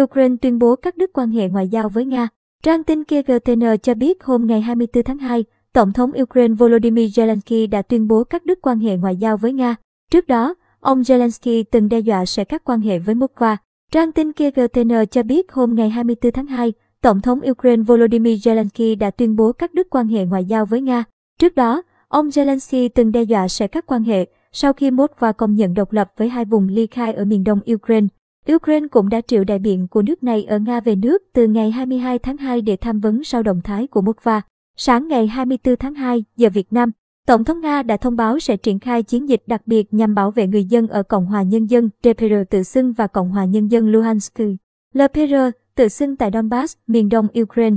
Ukraine tuyên bố cắt đứt quan hệ ngoại giao với Nga. Trang tin KGTN cho biết hôm ngày 24 tháng 2, Tổng thống Ukraine Volodymyr Zelensky đã tuyên bố cắt đứt quan hệ ngoại giao với Nga. Trước đó, ông Zelensky từng đe dọa sẽ cắt quan hệ với Moscow. Trang tin KGTN cho biết hôm ngày 24 tháng 2, Tổng thống Ukraine Volodymyr Zelensky đã tuyên bố cắt đứt quan hệ ngoại giao với Nga. Trước đó, ông Zelensky từng đe dọa sẽ cắt quan hệ sau khi Moscow công nhận độc lập với hai vùng ly khai ở miền đông Ukraine. Ukraine cũng đã triệu đại biện của nước này ở Nga về nước từ ngày 22 tháng 2 để tham vấn sau động thái của Moskva. Sáng ngày 24 tháng 2 giờ Việt Nam, Tổng thống Nga đã thông báo sẽ triển khai chiến dịch đặc biệt nhằm bảo vệ người dân ở Cộng hòa Nhân dân DPR tự xưng và Cộng hòa Nhân dân Luhansk. LPR tự xưng tại Donbass, miền đông Ukraine.